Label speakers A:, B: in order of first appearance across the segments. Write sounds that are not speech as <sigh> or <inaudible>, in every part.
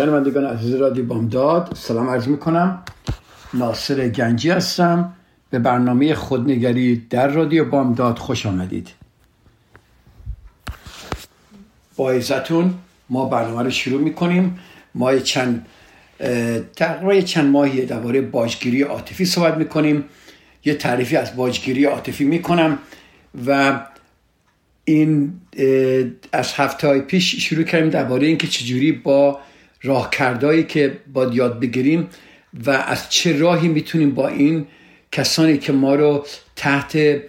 A: شنوندگان عزیز رادیو بامداد سلام عرض می‌کنم. ناصر گنجی هستم. به برنامه خودنگری در رادیو بامداد خوش آمدید. با عزتون ما برنامه رو شروع می‌کنیم. ما چند تقریبا چند ماهی درباره باجگیری عاطفی صحبت می‌کنیم. یه تعریفی از باجگیری عاطفی می‌کنم و این از هفته های پیش شروع کردیم درباره اینکه چجوری با راهکردهایی که باید یاد بگیریم و از چه راهی می‌تونیم با این کسانی که ما رو تحت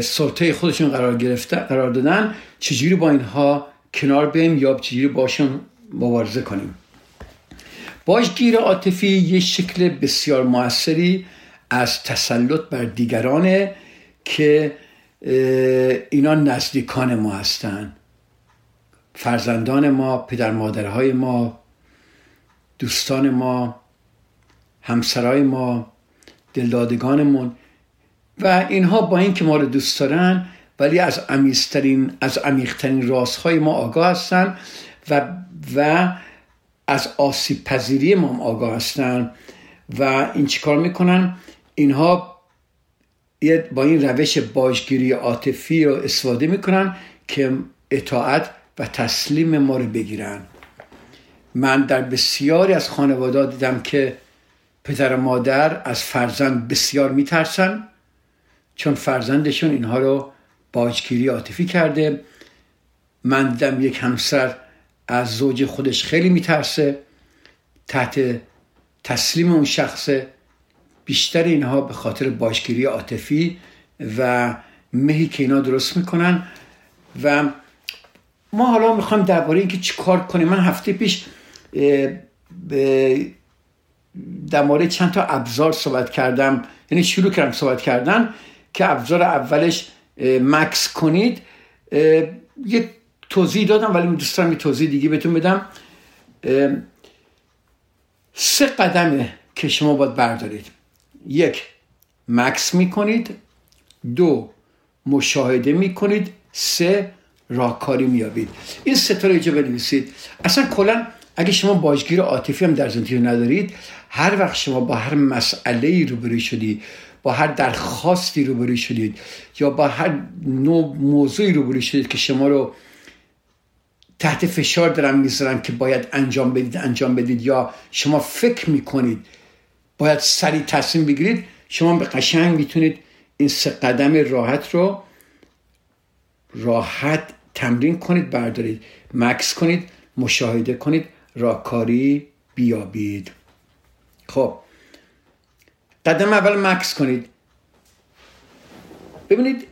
A: سلطه خودشون قرار گرفته قرار دادن چجوری با اینها کنار بیم یا چجوری باشون مبارزه کنیم؟ باجگیر عاطفی یه شکل بسیار موثری از تسلط بر دیگرانه که اینا نزدیکان ما هستن. فرزندان ما پدر مادرهای ما دوستان ما همسرای ما دلدادگانمون و اینها با اینکه ما رو دوست دارن ولی از عمیقترین از عمیقترین رازهای ما آگاه هستن و و از آسیب پذیری ما آگاه هستن و این چیکار می‌کنن؟ اینها با این روش باجگیری عاطفی رو استفاده می‌کنن که اطاعت و تسلیم ما رو بگیرن. من در بسیاری از خانواده دیدم که پدر و مادر از فرزند بسیار میترسن چون فرزندشون اینها رو باجگیری عاطفی کرده. من دیدم یک همسر از زوج خودش خیلی میترسه تحت تسلیم اون شخصه. بیشتر اینها به خاطر باجگیری عاطفی و مهی که اینا درست می‌کنن. و ما حالا می‌خوایم درباره اینکه چی کار کنیم. من هفته پیش در مورد چند تا ابزار صحبت کردم. یعنی شروع کردم صحبت کردن که ابزار اولش مکس کنید. یه توضیح دادم ولی دوست دارم یه توضیح دیگه بهتون بدم. سه قدمه که شما باید بردارید. یک مکس می‌کنید. دو مشاهده می‌کنید. سه راهکاری میابید این سه تا رو اینجا بنویسید. اصلا کلا اگه شما باجگیر عاطفی هم در زندگی ندارید هر وقت شما با هر مسئله ای روبروی شدید با هر درخواستی روبروی شدید یا با هر نوع موضوعی روبروی شدید که شما رو تحت فشار دارن می‌ذارن که باید انجام بدید انجام بدید یا شما فکر می‌کنید باید سریع تصمیم بگیرید شما به قشنگ می‌تونید این سه قدم راحت رو راحت تمرین کنید بردارید مکس کنید مشاهده کنید. راکاری بیابید. خب قدم اول مکس کنید. ببینید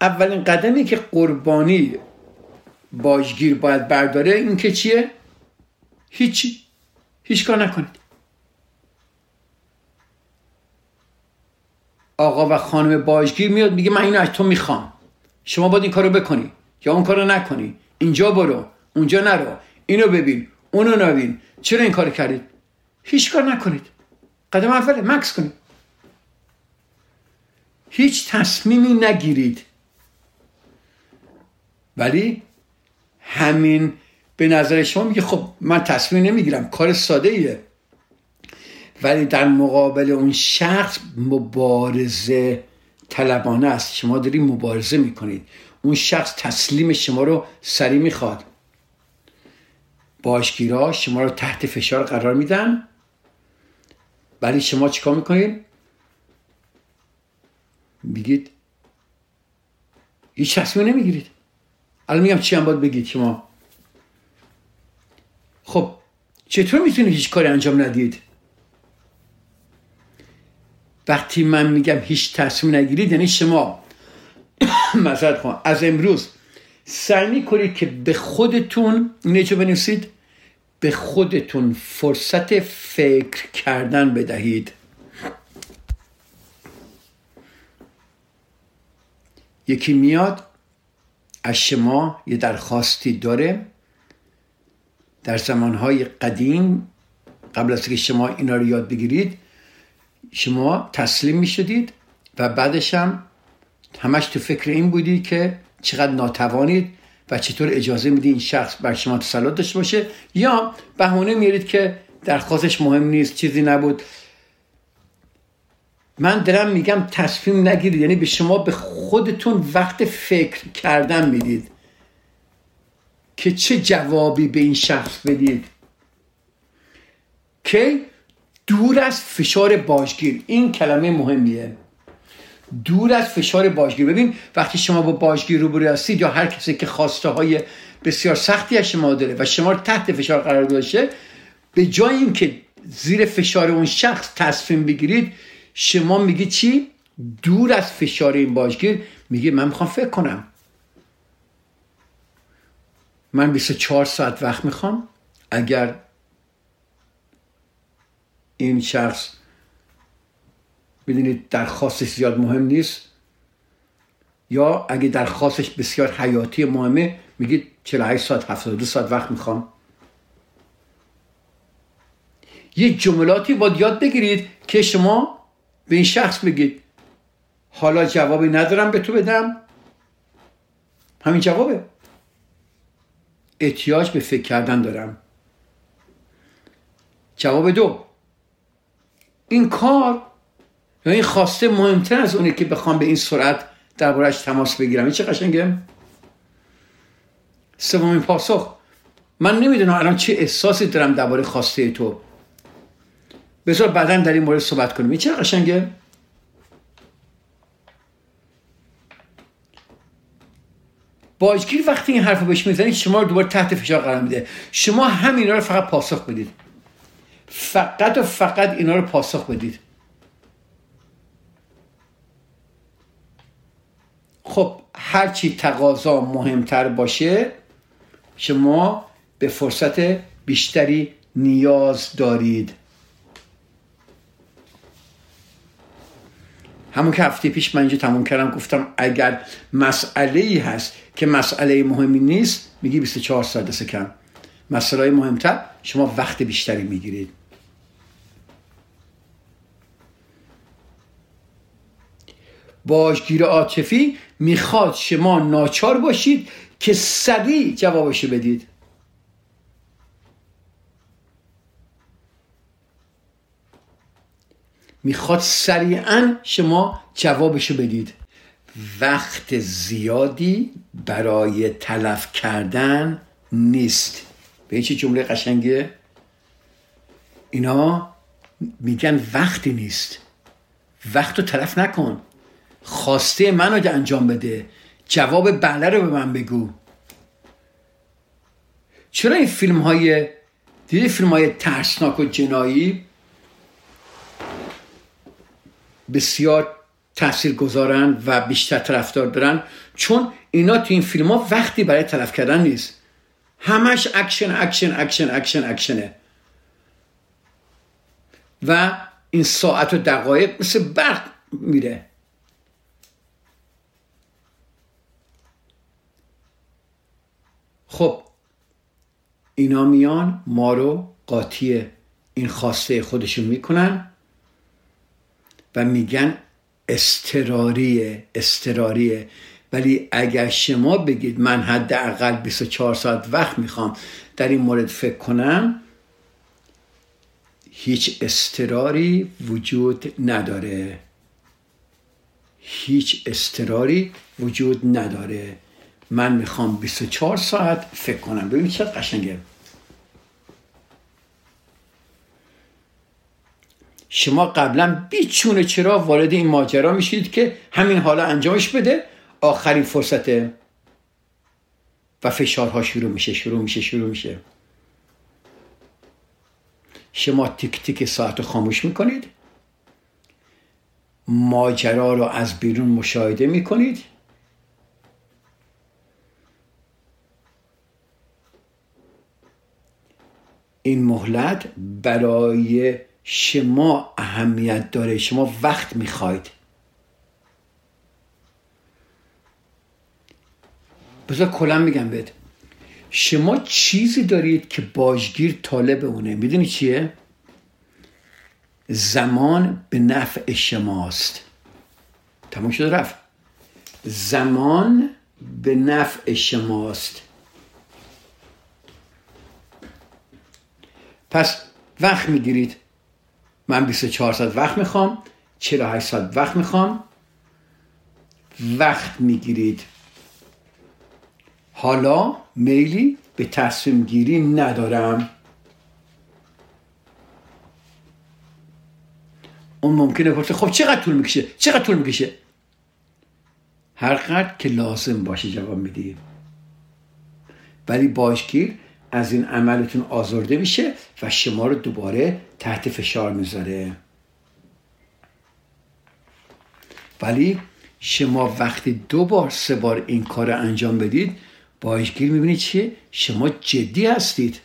A: اولین قدمی که قربانی باجگیر باید برداره این که چیه؟ هیچی هیچ کار نکنید. آقا و خانم باجگیر میاد میگه من اینو از تو می‌خوام. شما باید این کارو بکنی یا اون کارو نکنی. اینجا برو اونجا نرو اینو ببین اونو نبین. چرا این کار کردید؟ هیچ کار نکنید. قدم اوله مکس کنید. هیچ تصمیمی نگیرید. ولی همین به نظر شما میگه خب من تصمیم نمی‌گیرم کار ساده ایه ولی در مقابل اون شخص مبارزه طلبانه است. شما داری مبارزه می‌کنید. اون شخص تسلیم شما رو سریع می‌خواد. باشگیرا شما رو تحت فشار قرار میدن. ولی شما چیکار می‌کنید میگید هیچ تصمیم نمی‌گیرید. الان میگم چی هم باید بگید شما. خب چطور می‌تونید هیچ کاری انجام ندید؟ وقتی من میگم هیچ تصمیم نگیرید یعنی شما. <coughs> مثلا از امروز سعی می‌کنید که به خودتون اینجا بنویسید. به خودتون فرصت فکر کردن بدهید. یکی میاد از شما یه درخواستی داره. در زمانهای قدیم قبل از که شما اینا رو یاد بگیرید شما تسلیم می شدید و بعدش هم همش تو فکر این بودی که چقدر ناتوانید و چطور اجازه میدی این شخص بر شما تسلط داشته باشه یا بهونه میرید که درخواستش مهم نیست چیزی نبود. من دارم میگم تصمیم نگیرید یعنی به شما به خودتون وقت فکر کردن می‌دید که چه جوابی به این شخص بدید. که دور از فشار باجگیر این کلمه مهمیه. دور از فشار باجگیر ببین وقتی شما با باجگیر روبرو هستید یا هر کسی که خواسته های بسیار سختی از شما داره و شما تحت فشار قرار گذاشته به جای اینکه زیر فشار اون شخص تصمیم بگیرید شما میگی چی؟ دور از فشار این باجگیر میگه من می‌خوام فکر کنم. من 24 ساعت وقت می‌خوام اگر این شخص بدونید درخواستش زیاد مهم نیست؟ یا اگه درخواستش بسیار حیاتی مهمه میگید 48 ساعت 72 ساعت وقت می‌خوام. یه جملاتی باید یاد بگیرید که شما به این شخص بگید حالا جوابی ندارم به تو بدم. همین جوابه. احتیاج به فکر کردن دارم. جواب دو. این کار یا این خواسته مهمتر از اونه که بخوام به این سرعت دربارهش تماس بگیرم. این چه قشنگه؟ سومین پاسخ. من نمی‌دونم الان چه احساسی دارم درباره خواسته تو. بذار بعدا در این مورد صحبت کنیم. این چه قشنگه؟ باجگیر وقتی این حرف رو بهش می‌زنید شما رو دوباره تحت فشار قرار میده. شما همینا رو فقط پاسخ بدید. فقط و فقط اینا رو پاسخ بدید. خب هرچی تقاضا مهمتر باشه شما به فرصت بیشتری نیاز دارید. همون که هفته پیش من اینجا تموم کردم گفتم اگر مسئله ای هست که مسئله مهمی نیست میگی 24 ساعت دست کم. مسئله مهمتر شما وقت بیشتری می‌گیرید. باشگیر عاطفی می‌خواد شما ناچار باشید که سریع جوابشو بدید. می‌خواد سریعا شما جوابشو بدید. وقت زیادی برای تلف کردن نیست. به چه جمله قشنگه؟ اینا میگن وقتی نیست. وقت رو تلف نکن. خواسته منو انجام بده. جواب بله رو به من بگو. چرا این فیلم های دیدی فیلم های ترسناک و جنایی؟ بسیار تاثیر گذارن و بیشتر طرفدار دارن. چون اینا تو این فیلم ها وقتی برای تلف کردن نیست. همش اکشن اکشن اکشن اکشن اکشنه. و این ساعت و دقایق مثل برق میره. خب اینا میان ما رو قاطی این خواسته خودشون می‌کنن و میگن استراریه استراریه ولی اگر شما بگید من حداقل 24 ساعت وقت می‌خوام در این مورد فکر کنم هیچ استراری وجود نداره. هیچ استراری وجود نداره. من می‌خوام 24 ساعت فکر کنم. ببین چه قشنگه. شما قبلا بیچونه چرا وارد این ماجرا میشید که همین حالا انجامش بده؟ آخرین فرصته. و فشارها شروع میشه شروع میشه شروع میشه. شما تیک تیک ساعت رو خاموش می‌کنید. ماجرا رو از بیرون مشاهده می‌کنید. این مهلت برای شما اهمیت داره. شما وقت می‌خواید. بذار کلا میگم بهت. شما چیزی دارید که باجگیر طالب اونه. می‌دونی چیه؟ زمان به نفع شماست. تمام شد رفت. زمان به نفع شماست. پس وقت می‌گیرید. من 24 ساعت وقت می‌خوام 48 ساعت وقت می‌خوام. وقت می‌گیرید. حالا میلی به تصمیم گیری ندارم. اون ممکنه پرسه خب چقدر طول می‌کشه؟ چقدر طول می‌کشه؟ هر قدر که لازم باشه جواب میدی ولی باشگیر از این عملتون آزرده میشه و شما رو دوباره تحت فشار می‌ذاره ولی شما وقتی دو بار سه بار این کار رو انجام بدید باشگیر می‌بینید چیه؟ شما جدی هستید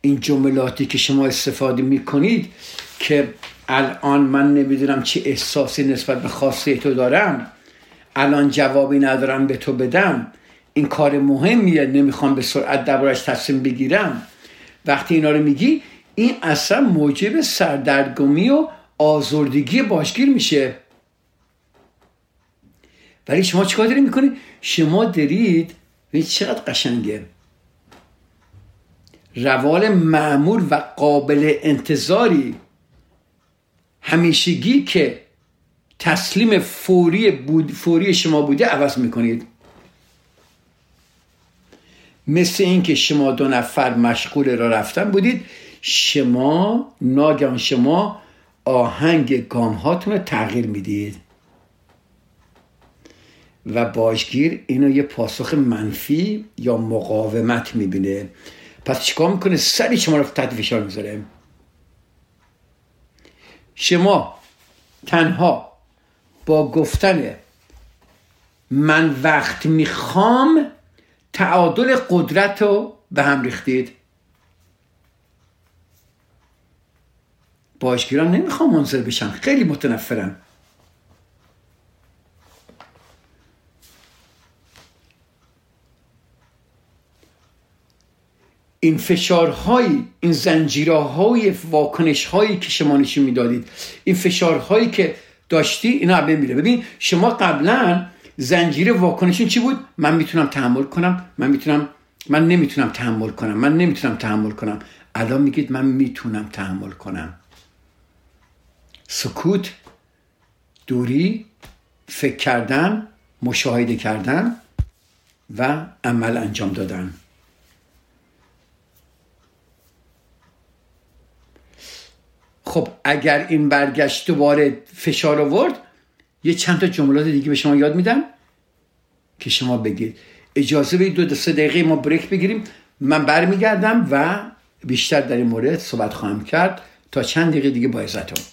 A: این جملاتی که شما استفاده می‌کنید که الان من نمی‌دونم چه احساسی نسبت به خاصه تو دارم الان جوابی ندارم به تو بدم. این کار مهمیه نمی‌خوام به سرعت دربارش تصمیم بگیرم. وقتی اینا رو میگی این اصلا موجب سردرگمی و آزردگی باشگیر میشه. ولی شما چیکار دارید می‌کنید شما دارید چقدر قشنگه. روال معمول و قابل انتظاری. همیشگی که تسلیم فوری, بود فوری شما بوده عوض می‌کنید. مثل اینکه شما دو نفر مشغول را رفتن بودید شما ناگهان شما آهنگ گام هاتون رو تغییر می‌دید. و باشگیر اینو یه پاسخ منفی یا مقاومت می‌بینه. پس چیکار می‌کنه؟ سری شما رو تحت فشار می‌ذاره. شما تنها با گفتن من وقت می‌خوام تعادل قدرت رو به هم ریختید. باشگیران نمی‌خوام منظر بشن خیلی متنفرم. این فشارهایی این زنجیرهای واکنش هایی که شما نشون می‌دادید این فشارهایی که داشتی؟ اینا میره ببین شما قبلا زنجیره واکنشون چی بود؟ من می‌تونم تحمل کنم. من می‌تونم من نمی‌تونم تحمل کنم. من نمی‌تونم تحمل کنم. الان میگید من می‌تونم تحمل کنم. سکوت دوری فکر کردن مشاهده کردن و عمل انجام دادن. خب اگر این برگشت دوباره فشار آورد یه چند تا جملات دیگه به شما یاد میدم که شما بگید. اجازه بدید دو سه دقیقه ما بریک بگیریم. من برمیگردم و بیشتر در این مورد صحبت خواهم کرد. تا چند دقیقه دیگه با ازتون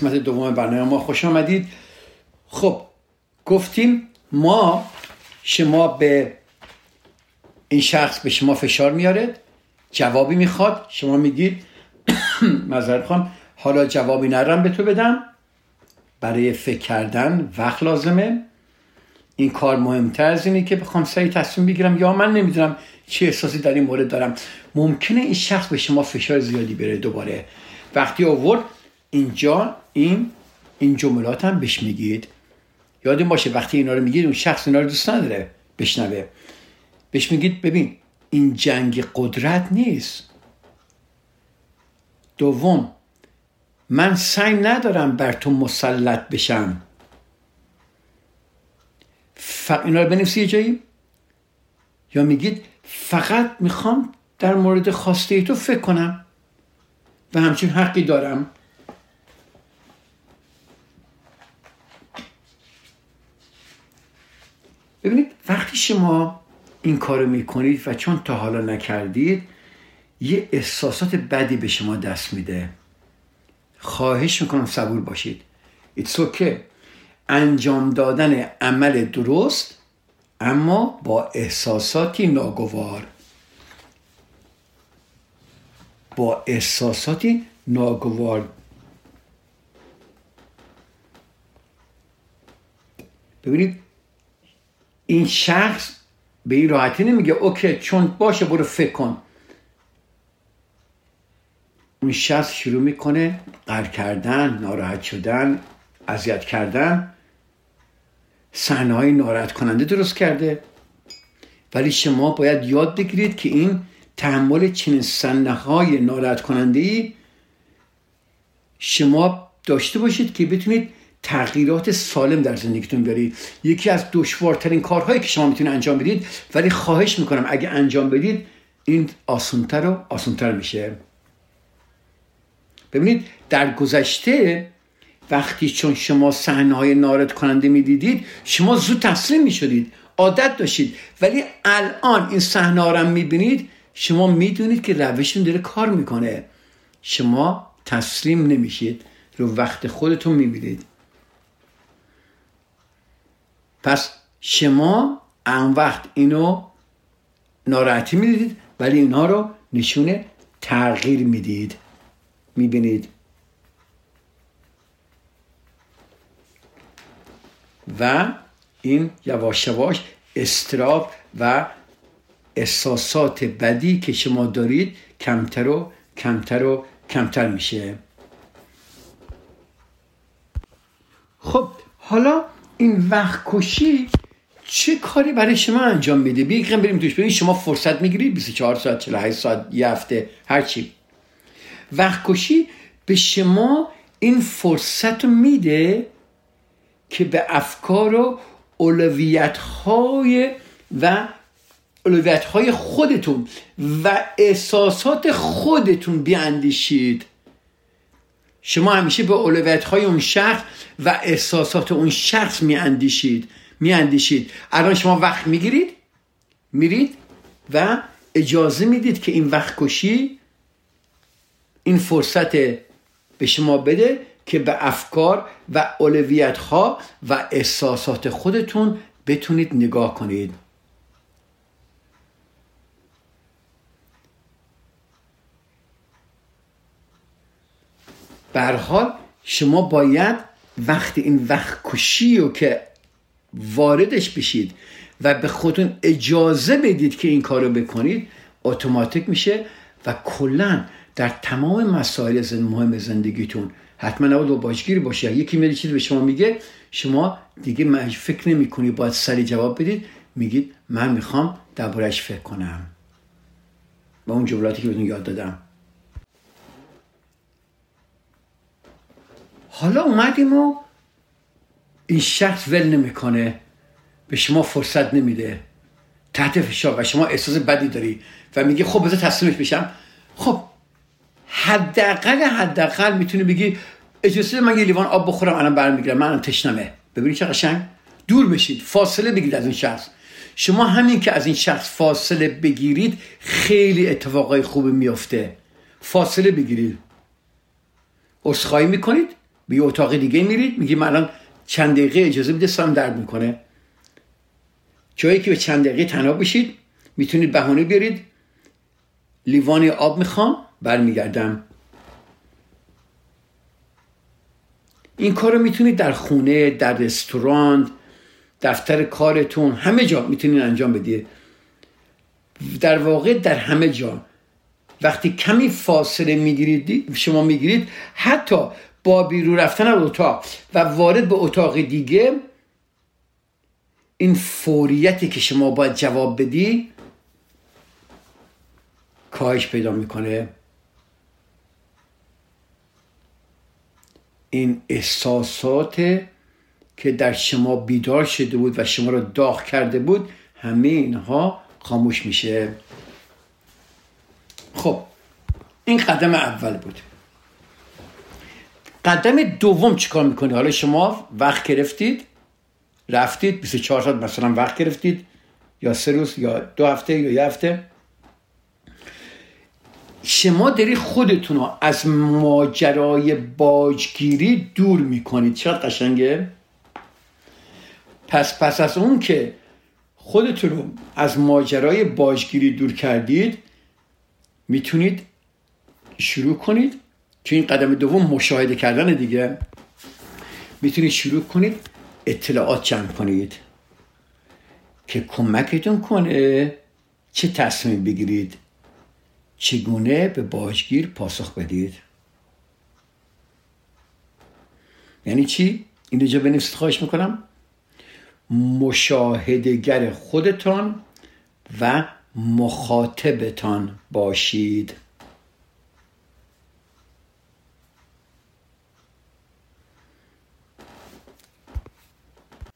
A: قسمت دوم برنامه ما خوش آمدید. خب گفتیم ما شما به این شخص به شما فشار میاره جوابی می‌خواد شما میگید <coughs> مذارت خواهم حالا جوابی نرم به تو بدم. برای فکر کردن وقت لازمه. این کار مهمتر از اینه که بخوام سعی تصمیم بگیرم یا من نمی‌دونم چه احساسی در این مورد دارم. ممکنه این شخص به شما فشار زیادی بره دوباره. وقتی آورد اینجا این این جملات هم بهش میگید. یادم باشه وقتی اینا رو میگید اون شخص اینا رو دوست نداره بشنوه. بهش میگید ببین این جنگ قدرت نیست. دوم من سعی ندارم بر تو مسلط بشم. ف... اینا رو بنویسی یه جایی. یا میگید فقط می‌خوام در مورد خواسته تو فکر کنم و همچین حقی دارم. ببینید وقتی شما این کارو می‌کنید و چون تا حالا نکردید یه احساسات بدی به شما دست میده. خواهش می‌کنم صبور باشید. ایتس اوکی انجام دادن عمل درست اما با احساساتی ناگوار. با احساساتی ناگوار. ببینید این شخص به این راحتی نمیگه اوکی چون باشه برو فکر کن. اون شخص شروع می‌کنه قر کردن ناراحت شدن اذیت کردن. صحنه های ناراحت کننده درست کرده. ولی شما باید یاد بگیرید که این تحمل چنین صحنه های ناراحت کننده ای شما داشته باشید که بتونید تغییرات سالم در زندگیتون بیارید. یکی از دشوارترین کارهایی که شما می‌تونید انجام بدید ولی خواهش می‌کنم اگه انجام بدید این آسونتر و آسونتر میشه. ببینید در گذشته وقتی چون شما صحنه های نارد کننده می‌دیدید شما زود تسلیم می‌شدید عادت داشتید. ولی الان این صحنه ها می‌بینید شما می‌دونید که روشون داره کار می‌کنه. شما تسلیم نمیشید. رو وقت خودتون می‌بینید. پس شما ان وقت اینو ناراحتی می‌دید ولی اینها رو نشون تغییر می‌دید. می‌بینید. و این یواش یواش استراب و احساسات بدی که شما دارید کمتر و کمتر و کمتر میشه. خب حالا این وقت کشی چه کاری برای شما انجام میده؟ بیگم بریم توش ببین شما فرصت می‌گیرید؟ 24 ساعت 48 ساعت یه هفته هرچی وقت کشی به شما این فرصت رو میده که به افکار و اولویت های و اولویت های خودتون و احساسات خودتون بیاندیشید. شما همیشه به اولویت های اون شخص و احساسات اون شخص میاندیشید میاندیشید. الان شما وقت می‌گیرید؟ میرید و اجازه می‌دید که این وقت کشی این فرصت به شما بده که به افکار و اولویت ها و احساسات خودتون بتونید نگاه کنید. حال شما باید وقتی این وقت کشی رو که واردش بشید و به خودتون اجازه بدید که این کار رو بکنید اتوماتیک میشه و کلا در تمام مسائل مهم زندگیتون حتما نباید با باشگیر باشه. یکی میاد چیزی به شما میگه؟ شما دیگه فکر نمی کنی باید سری جواب بدید. میگید من می‌خوام دربارش فکر کنم. با اون جملاتی که بهتون یاد دادم. حالا اومدیم و این شخص ول نمی‌کنه. به شما فرصت نمیده. تحت فشار و شما احساس بدی داری و میگه خب بذار تسلیمش بشم. خب حداقل حداقل می‌تونی بگی اجازه من یه لیوان آب بخورم الان برمیگیرم من الان تشنمه. ببینید چه قشنگ. دور بشید. فاصله بگیرید از این شخص. شما همین که از این شخص فاصله بگیرید خیلی اتفاقای خوبی میفته فاصله بگیرید. عذرخواهی می‌کنید؟ به یه اتاق دیگه میرید میگی من الان چند دقیقه اجازه میده سام درد می‌کنه. جایی که به چند دقیقه تنها بشید می‌تونید بهانه بیارید. لیوان آب می‌خوام برمیگردم. این کار رو می‌تونید در خونه در رستوران دفتر کارتون همه جا می‌تونید انجام بدید. در واقع در همه جا. وقتی کمی فاصله می‌گیرید شما می‌گیرید حتی با بیرون رفتن از اتاق و وارد به اتاق دیگه این فوریتی که شما باید جواب بدی کاهش پیدا می‌کنه. این احساسات که در شما بیدار شده بود و شما را داغ کرده بود همه اینها خاموش میشه. خب این قدم اول بود. قدم دوم چیکار می‌کنید حالا شما وقت گرفتید رفتید 24 ساعت مثلا وقت گرفتید یا سه روز یا دو هفته یا یه هفته. شما داری خودتون رو از ماجرای باجگیری دور می‌کنید. چقدر قشنگه؟ پس پس از اون که خودتون رو از ماجرای باجگیری دور کردید می‌تونید شروع کنید تو این قدم دوم مشاهده کردن دیگه می‌تونید شروع کنید اطلاعات جمع کنید که کمکتون کنه چه تصمیم بگیرید چگونه به باجگیر پاسخ بدید. یعنی چی؟ این جا بنویسید خواهش می‌کنم. مشاهدگر خودتان و مخاطبتان باشید.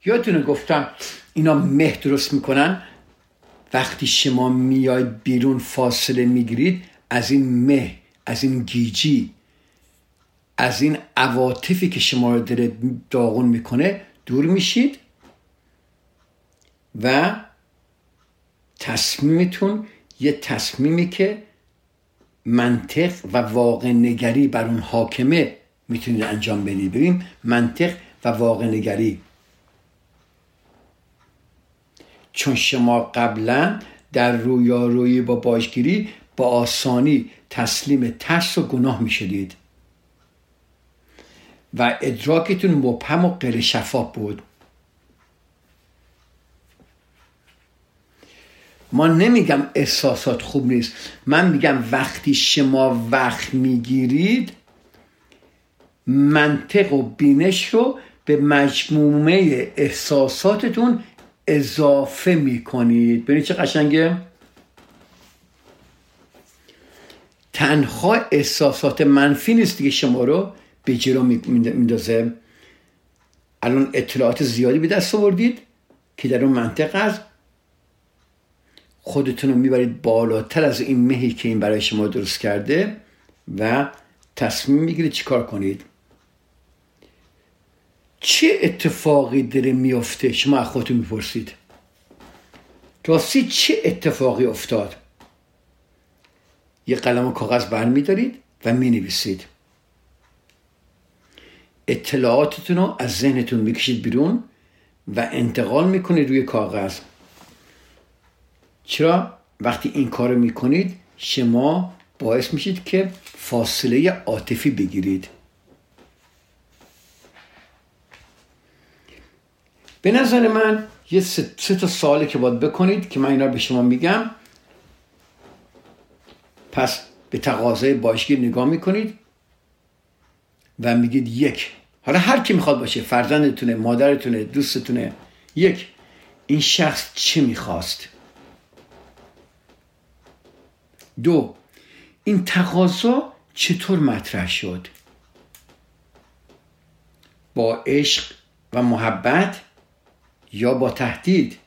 A: یادتونه گفتم اینا مه درست می‌کنن؟ وقتی شما میاید بیرون فاصله می‌گیرید از این مه از این گیجی از این عواطفی که شما رو داره داغون می‌کنه دور میشید و تصمیمتون یه تصمیمی که منطق و واقع نگری بر اون حاکمه می‌تونید انجام بدید. ببین منطق و واقع نگری چون شما قبلا در رویارویی با باشگیری با آسانی تسلیم ترس و گناه می شدید. و ادراکتون مبهم و غیر شفاف بود. ما نمیگم احساسات خوب نیست. من میگم وقتی شما وقت می‌گیرید منطق و بینش رو به مجموعه احساساتتون اضافه می‌کنید. ببینید چه قشنگه. تنها احساسات منفی نیست که شما رو به جلو میندازه. الان اطلاعات زیادی به دست آوردید که در اون منطق از خودتون رو می‌برید بالاتر از این مهی که این برای شما درست کرده و تصمیم می‌گیرید چیکار کنید. چه اتفاقی داره میافته شما از خودتون می‌پرسید. راستی چه اتفاقی افتاد؟ یه قلم و کاغذ برمیدارید و می‌نویسید. اطلاعاتتون رو از ذهنتون می‌کشید بیرون و انتقال می‌کنید روی کاغذ. چرا؟ وقتی این کار می‌کنید شما باعث میشید که فاصله عاطفی بگیرید. به نظر من یه سه, تا سوالی که باید بکنید که من اینا به شما میگم. پس به تقاضای باشگیر نگاه می‌کنید و میگید یک. حالا هر کی می‌خواد باشه فرزندتونه مادرتونه دوستتونه یک. این شخص چه می‌خواست؟ دو. این تقاضا چطور مطرح شد؟ با عشق و محبت یا با تهدید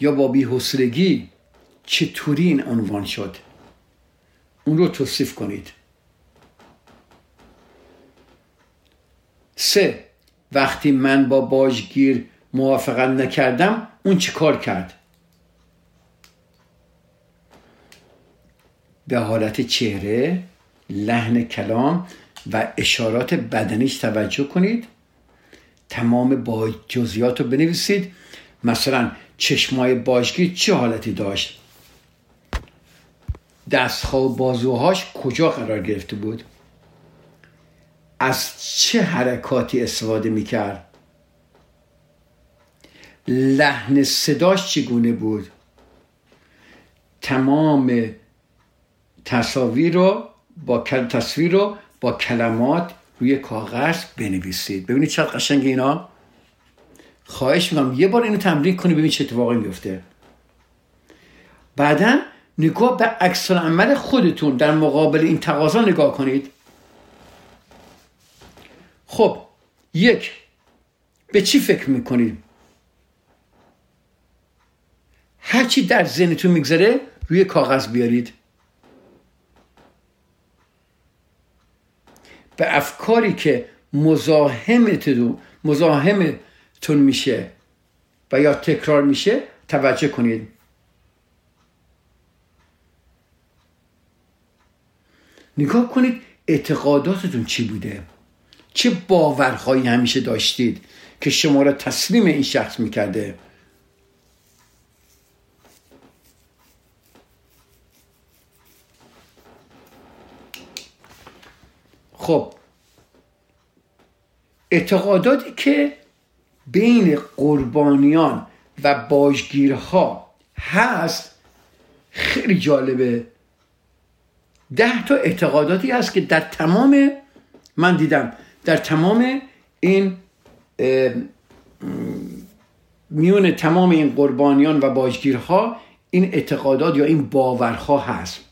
A: یا با بیحسرگی چطوری این عنوان شد؟ اون رو توصیف کنید. سه وقتی من با باجگیر موافقت نکردم اون چی کار کرد؟ به حالت چهره لحن کلام و اشارات بدنیش توجه کنید. تمام با جزئیات رو بنویسید. مثلا چشمای باجگیر چه حالتی داشت؟ دستها و بازوهاش کجا قرار گرفته بود؟ از چه حرکاتی استفاده می‌کرد؟ لحن صداش چگونه بود؟ تمام تصاویر رو با تصویر رو با کلمات روی کاغذ بنویسید. ببینید چقدر قشنگ اینا. خواهش می‌کنم یه بار اینو تمرین کنید ببینید چه اتفاقی میفته بعدا نگاه به عکس عمل خودتون در مقابل این تقاضا نگاه کنید. خب یک به چی فکر می‌کنید؟ هرچی در ذهنتون میگذره روی کاغذ بیارید. به افکاری که مزاحمتون مزاحمتون میشه و یا تکرار میشه توجه کنید. نگاه کنید اعتقاداتتون چی بوده؟ چه باورهایی همیشه داشتید که شما را تسلیم این شخص می‌کرده؟ خب. اعتقاداتی که بین قربانیان و باجگیرها هست خیلی جالبه. ده تا اعتقاداتی هست که در تمام من دیدم در تمام این میون تمام این قربانیان و باجگیرها این اعتقادات یا این باورها هست.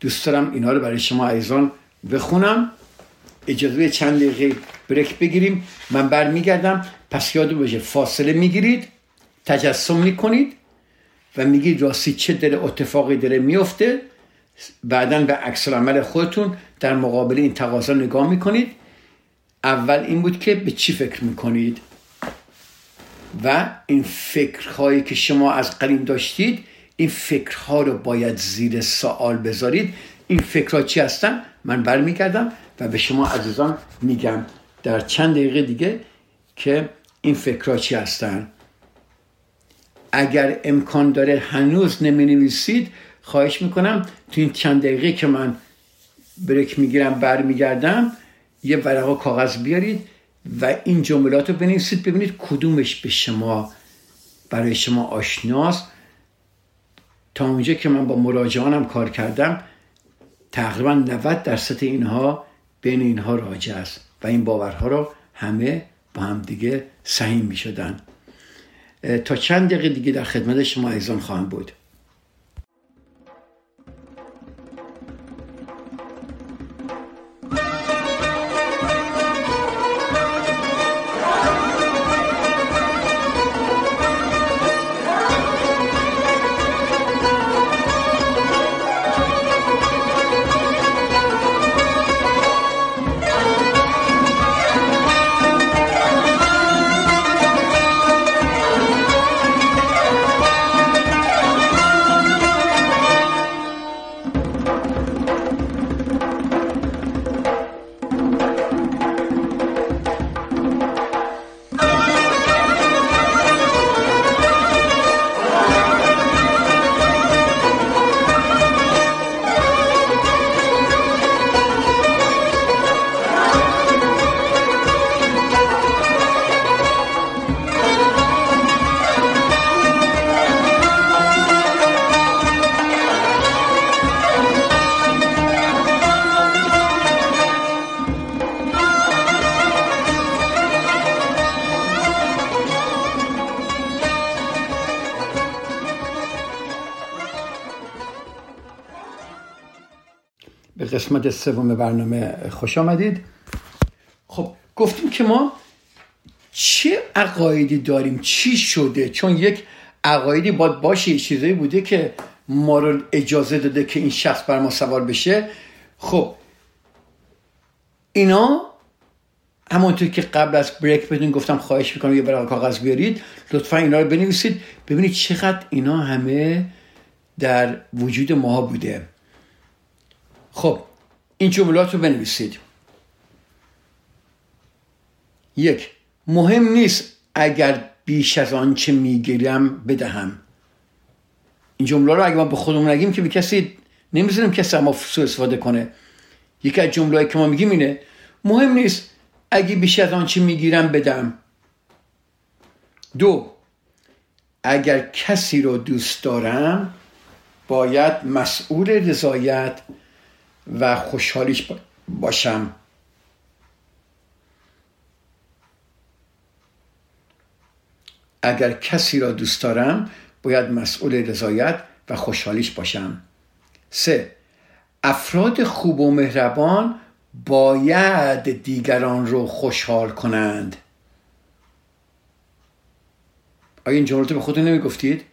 A: دوست دارم اینا رو برای شما عزیزان بخونم. اجازه چند دقیقه بریک بگیریم. من برمیگردم. پس یاد باشه فاصله می‌گیرید تجسم می‌کنید و میگید راستی چه دل اتفاقی داره میفته بعدا به عکس عمل خودتون در مقابل این تقاضا نگاه می‌کنید. اول این بود که به چی فکر می‌کنید؟ و این فکرهایی که شما از قدیم داشتید این فکرها رو باید زیر سوال بذارید. این فکرها چی هستن؟ من برمیگردم و به شما عزیزان میگم در چند دقیقه دیگه که این فکرها چی هستن. اگر امکان داره هنوز نمی نویسید خواهش می‌کنم تو این چند دقیقه که من بریک می‌گیرم برمیگردم یه ورقه کاغذ بیارید و این جملات رو بنویسید ببینید کدومش به شما برای شما آشناست. تا اونجا که من با مراجعانم کار کردم تقریبا 90 درصد اینها بین اینها راجع است و این باورها رو همه با هم دیگه سهیم می شدن تا چند دقیقه دیگه در خدمت شما ایزان خواهم بود. قسمت سوم برنامه خوش آمدید. خب گفتیم که ما چه عقایدی داریم؟ چی شده؟ چون یک عقایدی باید باشه چیزایی بوده که ما رو اجازه داده که این شخص بر ما سوار بشه. خب اینا همونطور که قبل از بریک بدون گفتم خواهش می‌کنم یه برای کاغذ بیارید. لطفا اینا رو بنویسید. ببینید چقدر اینا همه در وجود ما بوده. خب این جملات رو بنویسید. یک مهم نیست اگر بیش از آنچه می‌گیرم بدهم. این جمله رو اگه ما به خودمون نگیم که به کسی نمی‌ذاریم کسی ما سو استفاده کنه. یکی از جمله که ما میگیم اینه مهم نیست اگه بیش از آنچه می‌گیرم بدم دو اگر کسی رو دوست دارم باید مسئول رضایت و خوشحالیش باشم. اگر کسی را دوست دارم باید مسئول رضایت و خوشحالیش باشم. سه افراد خوب و مهربان باید دیگران رو خوشحال کنند. آیا این جملات به خودتون نمی گفتید؟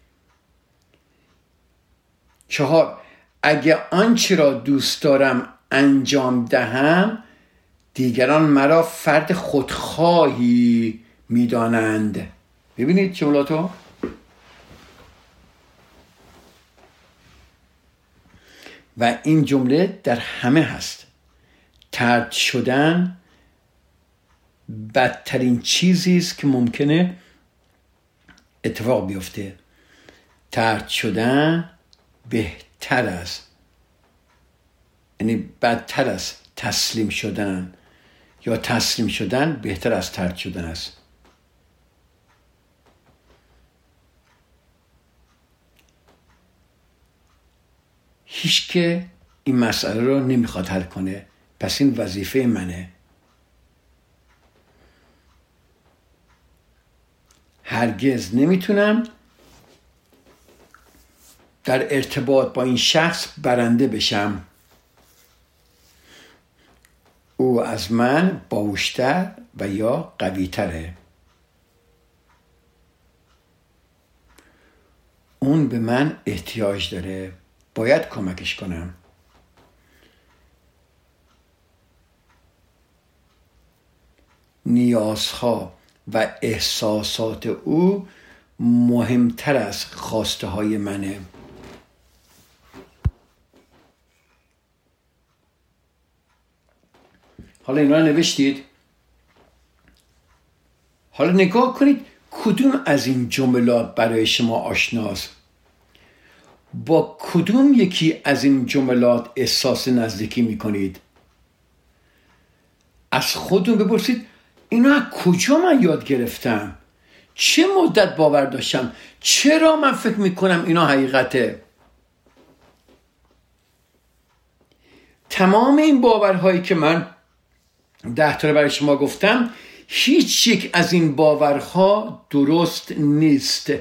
A: چهار اگه آنچه را دوست دارم انجام دهم دیگران مرا فرد خودخواهی می‌دانند. ببینید جملاتو و این جمله در همه هست. ترد شدن بدترین چیزی است که ممکنه اتفاق بیفته. ترد شدن بهتر است یعنی بدتر است تسلیم شدن یا تسلیم شدن بهتر از ترد شدن است. هیچ که این مسئله رو نمی‌خواد حل کنه. پس این وظیفه منه. هرگز نمی‌تونم در ارتباط با این شخص برنده بشم. او از من باوشتر و یا قویتره. اون به من احتیاج داره. باید کمکش کنم. نیازها و احساسات او مهمتر از خواسته های منه. حالا اینا نوشتید؟ حالا نگاه کنید کدوم از این جملات برای شما آشناست؟ با کدوم یکی از این جملات احساس نزدیکی می‌کنید؟ از خودتون بپرسید اینا از کجا من یاد گرفتم؟ چه مدت باور داشتم؟ چرا من فکر می‌کنم اینا حقیقته؟ تمام این باورهایی که من ده تا برای شما گفتم هیچ یک از این باورها درست نیست.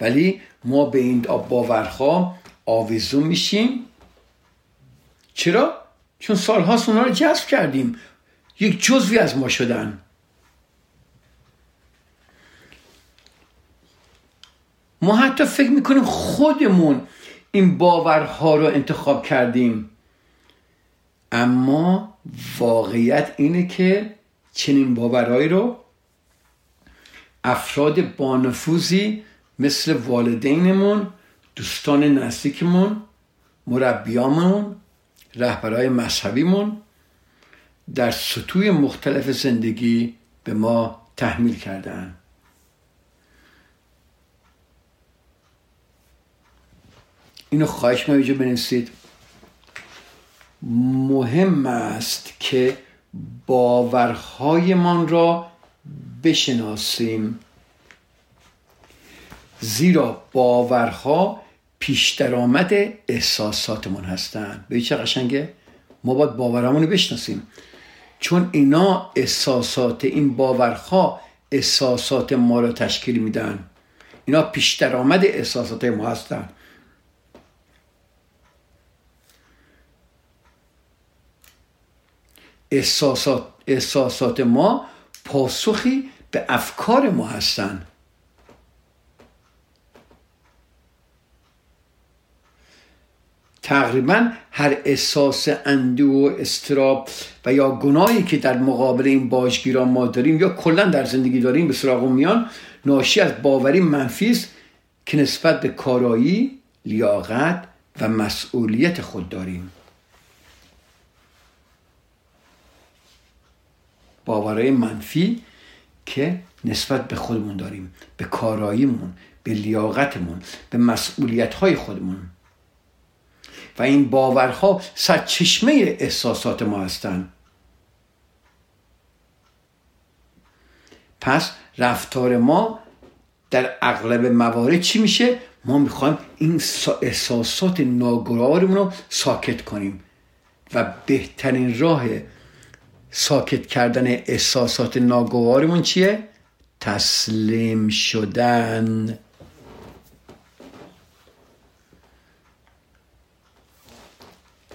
A: ولی ما به این باورها آویزون میشیم. چرا؟ چون سالهاست اونا رو جذب کردیم. یک جزوی از ما شدن. ما حتی فکر می‌کنیم خودمون این باورها رو انتخاب کردیم. اما واقعیت اینه که چنین باورهایی رو افراد بانفوزی مثل والدینمون دوستان نزدیکمون مربیامون رهبرهای مذهبیمون در سطوح مختلف زندگی به ما تحمیل کردن اینو خواهش ما بنویسید. مهم است که باورهایمان را بشناسیم. زیرا باورها پیش درآمد احساساتمون هستند. به چه قشنگه؟ ما باید باورمون رو بشناسیم. چون اینا احساسات این باورها احساسات ما رو تشکیل میدن. اینا پیش درآمد احساسات ما هستن احساسات, احساسات ما پاسخی به افکار ما هستند تقریبا هر احساس اندو و استراب و یا گناهی که در مقابل این باجگیران ما داریم یا کلا در زندگی داریم به سراغ میان ناشی از باوری منفی است که نسبت به کارایی لیاقت و مسئولیت خود داریم. باورهای منفی که نسبت به خودمون داریم به کاراییمون به لیاقتمون به مسئولیت های خودمون. و این باورها سرچشمه احساسات ما هستند. پس رفتار ما در اغلب موارد چی میشه؟ ما می‌خوایم این احساسات ناگوارمون رو ساکت کنیم و بهترین راه ساکت کردن احساسات ناگوارمون چیه؟ تسلیم شدن.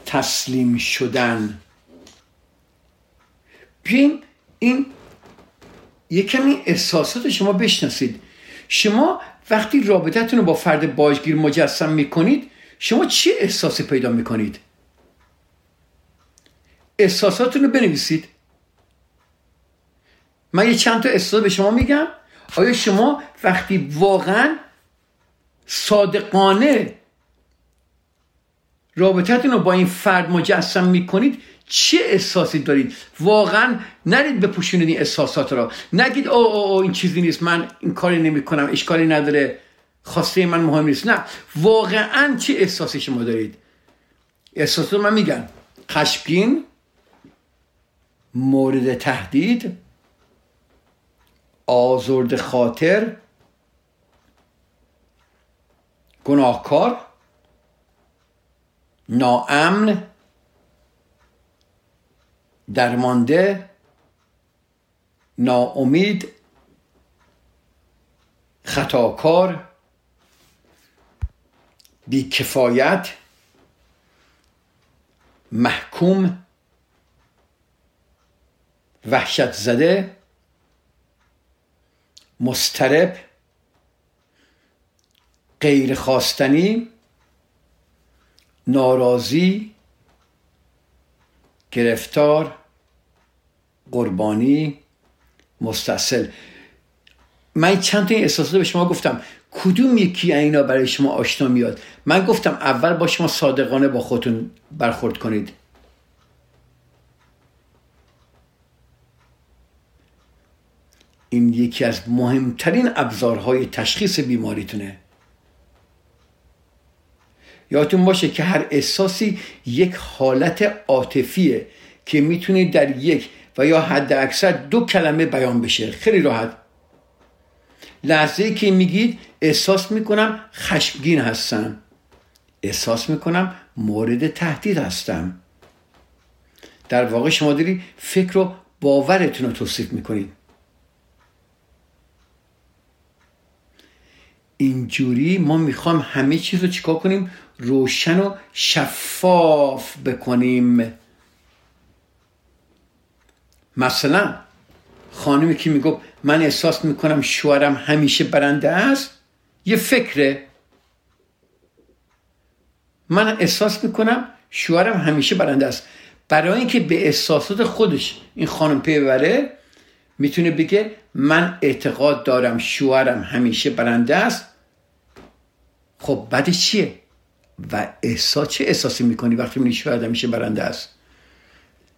A: تسلیم شدن. بیایم این یه کمی احساسات شما بشناسید. شما وقتی رابطتون رو با فرد باجگیر مجسم می‌کنید شما چه احساسی پیدا می‌کنید؟ احساساتتون رو بنویسید. من یه چند تا احساس به شما میگم. آیا شما وقتی واقعا صادقانه رابطتون رو با این فرد مجسم می‌کنید چه احساسی دارید؟ واقعا نرید بپوشونید این احساسات را نگید او او, او این چیزی نیست من این کاری نمی کنم اشکالی نداره خواسته من مهم نیست. نه. واقعا چه احساسی شما دارید؟ احساسات من میگن خشمگین مورد تهدید آزرد خاطر گناهکار ناامن درمانده ناامید خطاکار بیکفایت محکوم وحشت زده مسترب غیر خواستنی ناراضی گرفتار قربانی مستصل من چند تا این احساسات به شما گفتم. کدوم یکی اینا برای شما آشنا میاد؟ من گفتم اول با شما صادقانه با خودتون برخورد کنید. این یکی از مهمترین ابزارهای تشخیص بیماریتونه. یادتون باشه که هر احساسی یک حالت عاطفیه که می‌تونه در یک و یا حد اکثر دو کلمه بیان بشه. خیلی راحت. لحظه که میگید احساس می‌کنم خشمگین هستم. احساس می‌کنم مورد تهدید هستم. در واقع شما داری فکر و باورتون رو توصیف می‌کنید. اینجوری ما می‌خوام همه چیز رو چیکار کنیم؟ روشن و شفاف بکنیم. مثلا خانمی که می‌گفت من احساس می‌کنم شوهرم همیشه برنده است یه فکره. من احساس می‌کنم شوهرم همیشه برنده است. برای اینکه به احساسات خودش این خانم پی ببره می‌تونه بگه من اعتقاد دارم شوهرم همیشه برنده است. خب بعدش چیه؟ و احساس چه احساسی می‌کنی وقتی می‌بینی شوهرت همیشه برنده است؟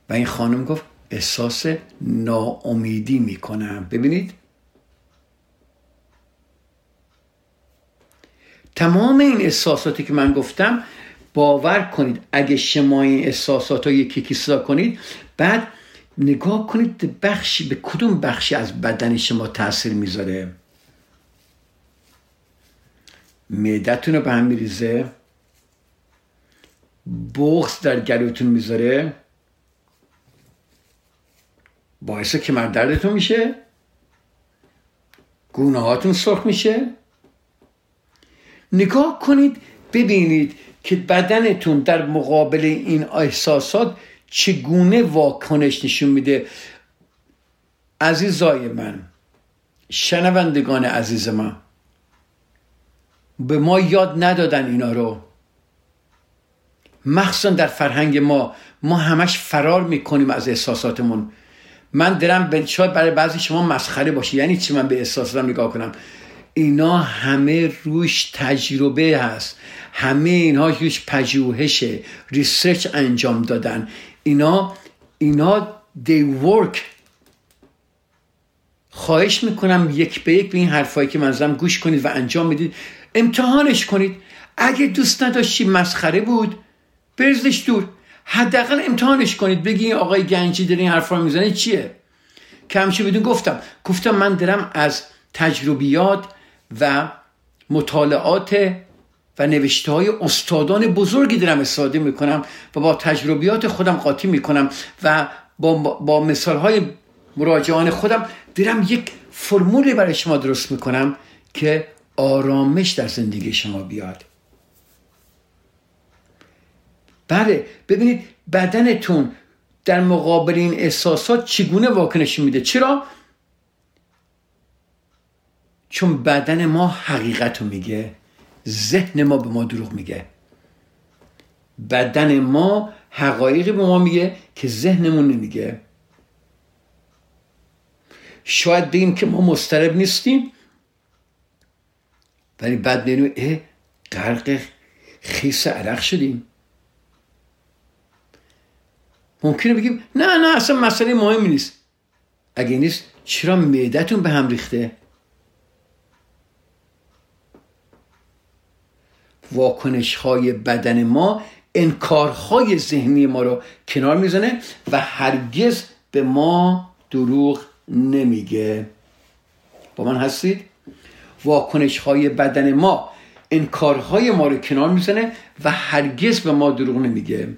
A: و این خانم گفت احساس ناامیدی می‌کنم. ببینید. تمام این احساساتی که من گفتم باور کنید اگه شما این احساسات رو یکی یکی کنید بعد نگاه کنید بخشی به کدوم بخشی از بدن شما تاثیر می‌ذاره؟ معدتون رو به هم میریزه. بغز در گلوتون می‌ذاره. باعث کمر دردتون میشه. گونه هاتون سرخ میشه. نگاه کنید ببینید که بدنتون در مقابل این احساسات چگونه واکنش نشون میده؟ عزیزای من شنوندگان عزیز من به ما یاد ندادن اینا رو. مخصوصا در فرهنگ ما ما همش فرار می‌کنیم از احساساتمون. من درم شاید برای بعضی شما مسخره باشه. یعنی چی من به احساساتم نگاه کنم. اینا همه روش تجربه هست. همه اینها هیچ پژوهش ریسرچ انجام دادن. اینا اینا دی ورک خواهش می‌کنم یک به یک به این حرفایی که من گوش کنید و انجام می‌دید امتحانش کنید. اگه دوست نداشتی مسخره بود برزش دور. حداقل امتحانش کنید. بگی آقای گنجی داره این حرفا می‌زنه چیه؟ همیشه بدون گفتم. گفتم من دارم از تجربیات و مطالعات و نوشته های استادان بزرگی دارم استفاده می‌کنم و با تجربیات خودم قاطی می‌کنم و با, با مثال های مراجعان خودم دارم یک فرمولی برای شما درست می‌کنم که آرامش در زندگی شما بیاد. بله ببینید بدنتون در مقابل این احساسات چگونه واکنش میده؟ چرا؟ چون بدن ما حقیقت رو میگه. ذهن ما به ما دروغ میگه. بدن ما حقایقی به ما میگه که ذهنمون نمیگه شاید بگیم که ما مسترب نیستیم ولی بعد بینیم اه غرق خیس عرق شدیم. ممکنه بگیم نه نه اصلا مسئله مهمی نیست. اگه نیست چرا معدتون به هم ریخته؟ واکنش های بدن ما انکارهای ذهنی ما رو کنار می‌زنه و هرگز به ما دروغ نمیگه. با من هستید؟ واکنش های بدن ما انکارهای ما رو کنار می‌زنه و هرگز به ما دروغ نمیگه.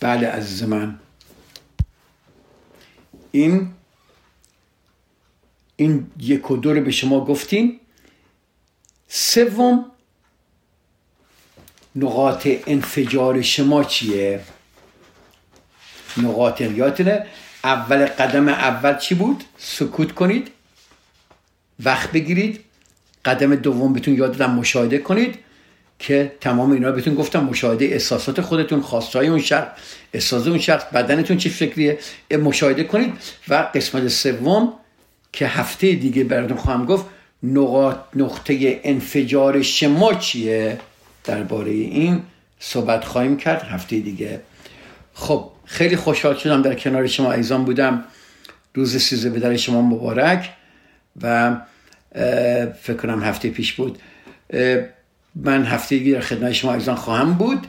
A: بله عزیز من. این این یک و دو رو به شما گفتیم. سوم نقاط انفجار شما چیه؟ نقاط یادتونه اول قدم اول چی بود؟ سکوت کنید. وقت بگیرید. قدم دوم بتون یاد دادم مشاهده کنید که تمام اینا بهتون گفتم. مشاهده احساسات خودتون خواستهای اون شخص احساس اون شخص بدنتون چی فکریه؟ مشاهده کنید. و قسمت سوم که هفته دیگه براتون خواهم گفت نقاط نقطه انفجار شما چیه؟ درباره این صحبت خواهیم کرد هفته دیگه. خب خیلی خوشحال شدم در کنار شما ایزان بودم. روز سیزه به در شما مبارک. و فکر کنم هفته پیش بود. من هفته دیگه در خدمت شما ایزان خواهم بود.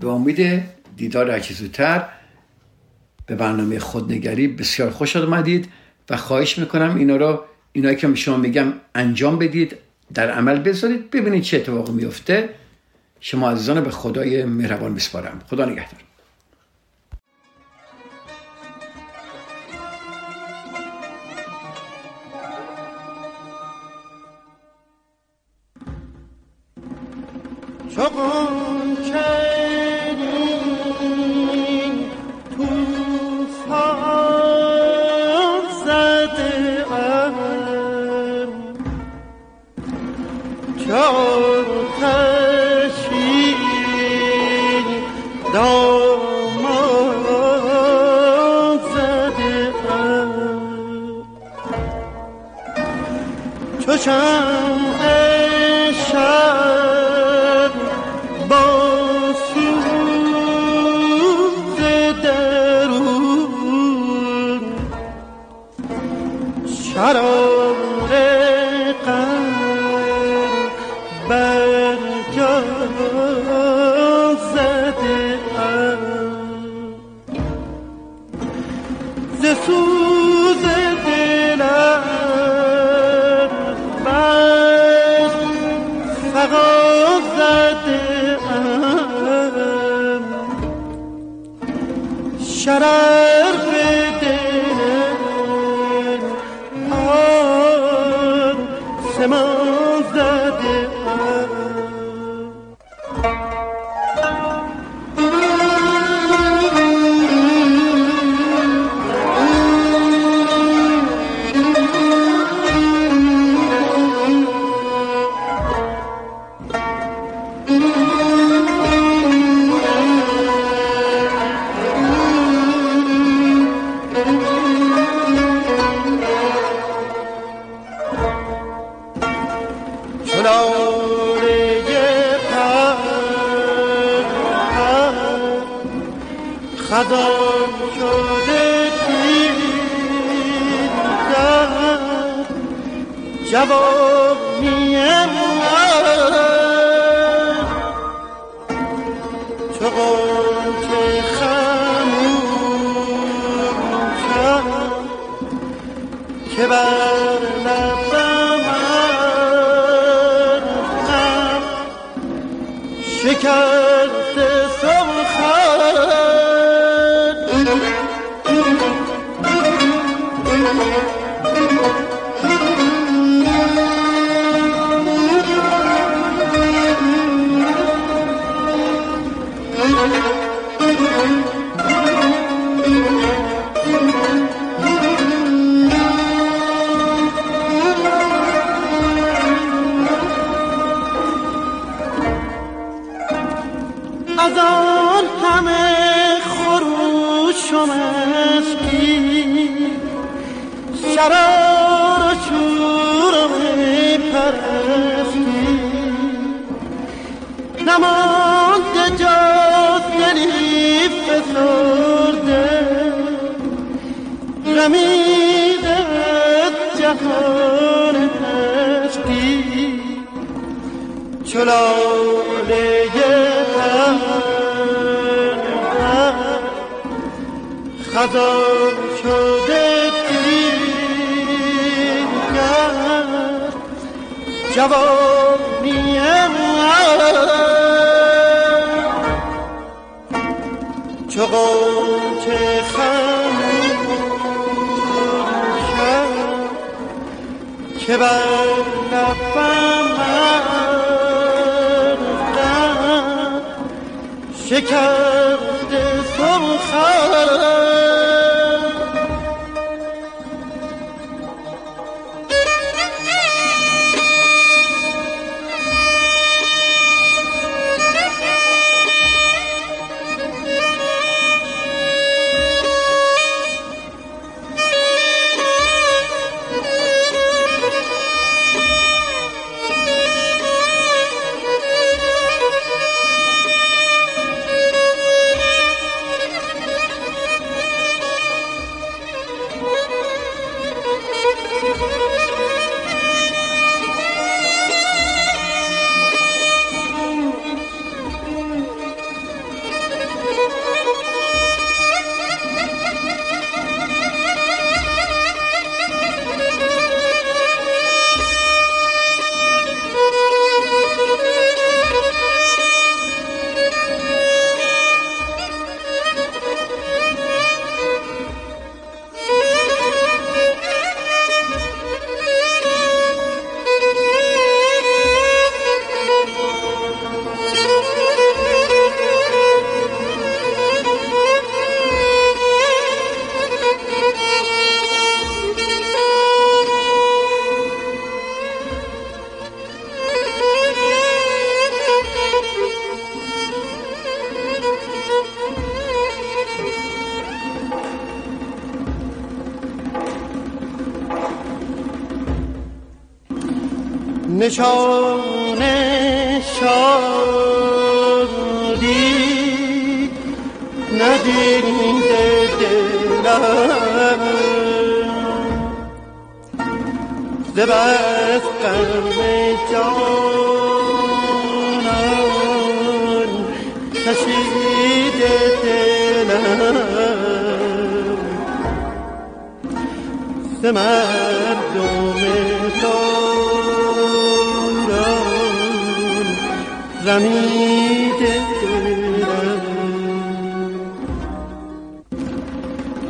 A: به امید دیدار هرچی زودتر به برنامه خودنگری بسیار خوش آمدید. و خواهش می‌کنم اینا رو اینایی که شما میگم انجام بدید در عمل بذارید ببینید چه اتفاقی میفته شما عزیزان به خدای مهربان بسپارم. خدا نگهدار.
B: Çok شرف دل آسمان نمانده جاز دلی فسرده. رمیده جهان هستی چلاله خزان شده دیگر جوانی چو خموشم که بر لبم شکست سرخم نشان شادی. ندیده دلم. ز بس قرم جانان کشیده دلم. ز مردم رمیده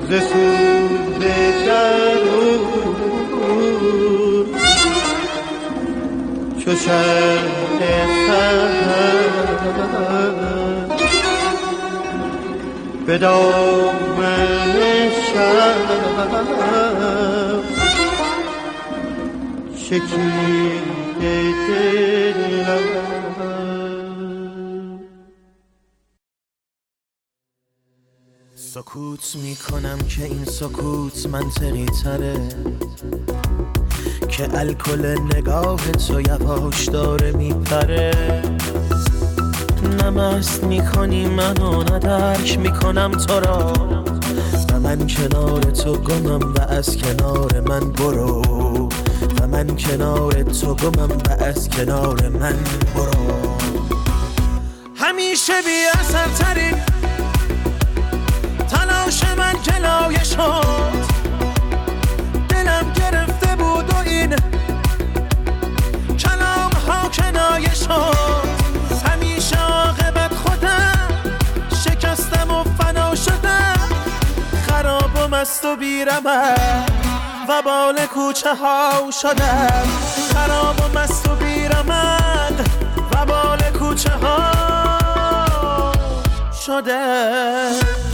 B: ز سود درون چو شهر سهر به دامن شب. شکیده
C: سکوت می‌کنم که این سکوت منطقی تره. که الکل نگاه تو یواش داره میپره. نمست می‌کنی منو ندرک می‌کنم تو را. و من کنار تو گمم و از کنار من برو. و من کنار تو گمم و از کنار من برو. همیشه بی اثر ترین کلایه شد دلم گرفته بود و این کلام ها کنایه همیشه عاقبت خودم شکستم و فنا شدم. خراب و مست و بیرمم و بال کوچه ها شدم. خراب و مست و بیرمم و بال کوچه ها شده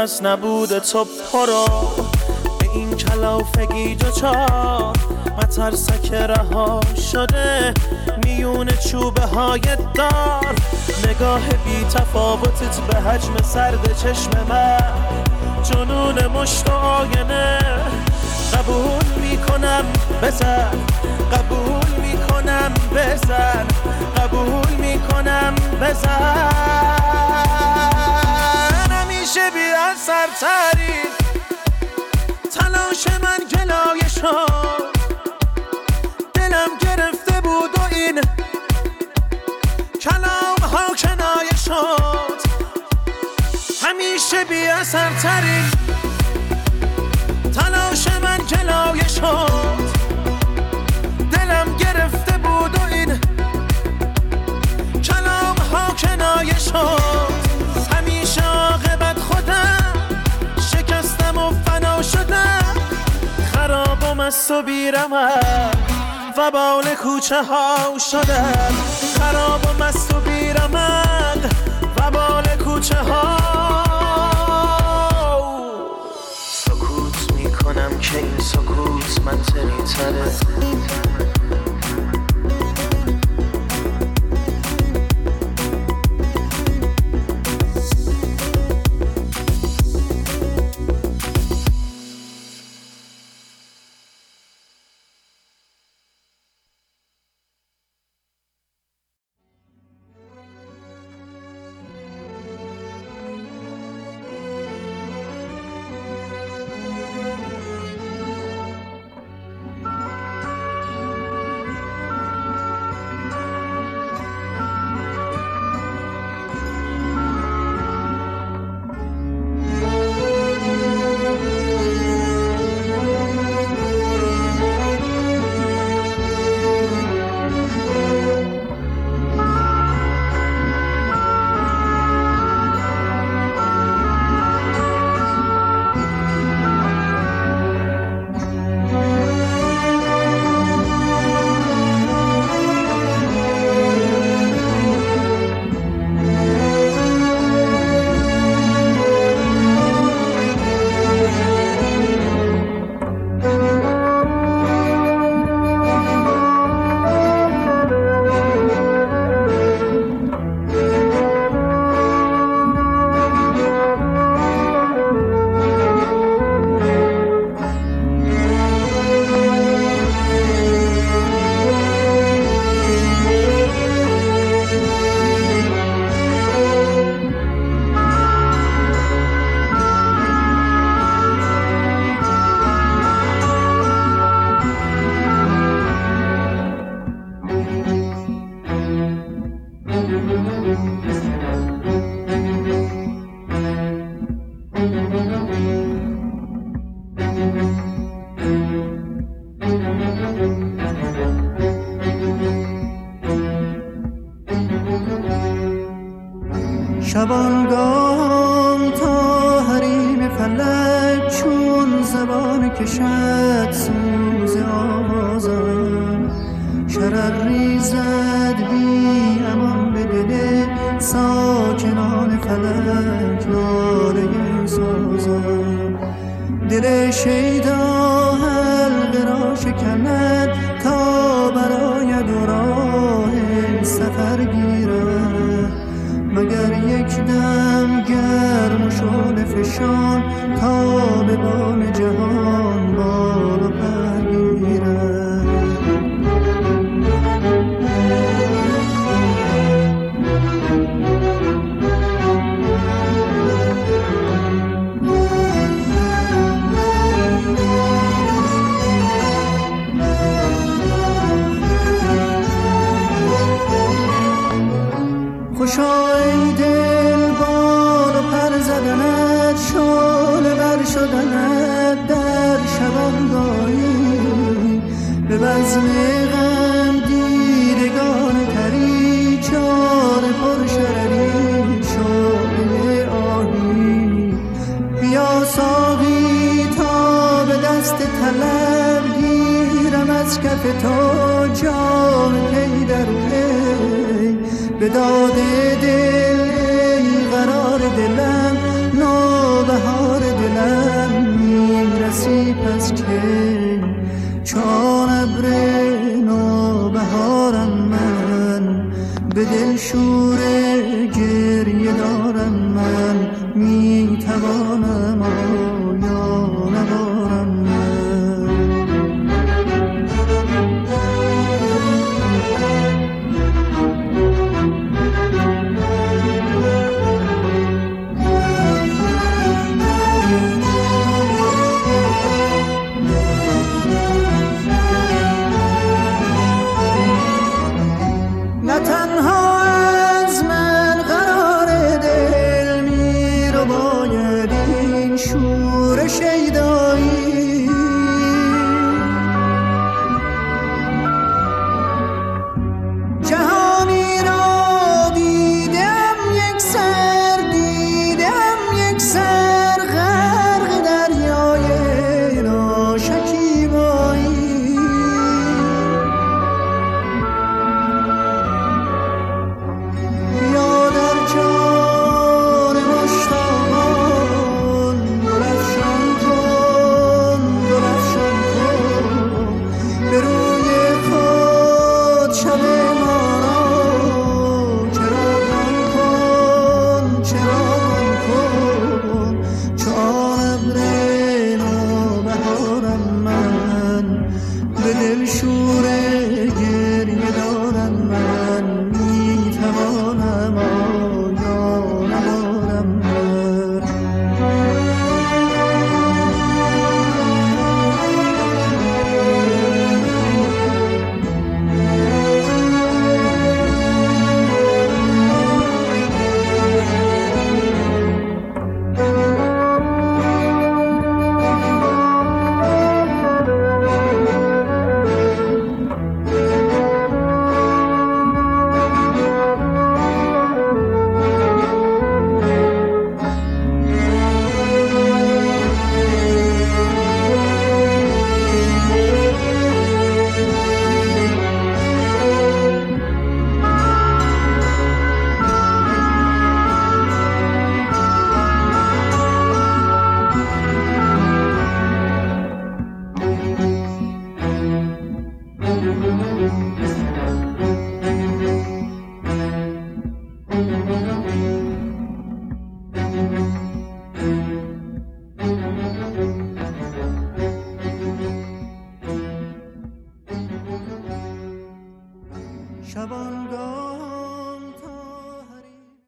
C: از نبود تو پرو. به این کلافگی دوچار. مترسک رها شده. میون چوبه های دار. نگاه بی تفاوتت به حجم سرد چشم من. جنون مشت و آینه. قبول می‌کنم بزن. قبول می‌کنم بزن. قبول می‌کنم بزن. همیشه بی اثر ترین تلاش من گلایه شد دلم گرفته بود و این کلام ها کنایه شد. همیشه بی اثر ترین تلاش من گلایه شد خراب و مست و بیرمم و بال کوچه ها شدم. خراب و مست و بیرمم و بال کوچه ها سکوت می‌کنم که این سکوت منطقی تره.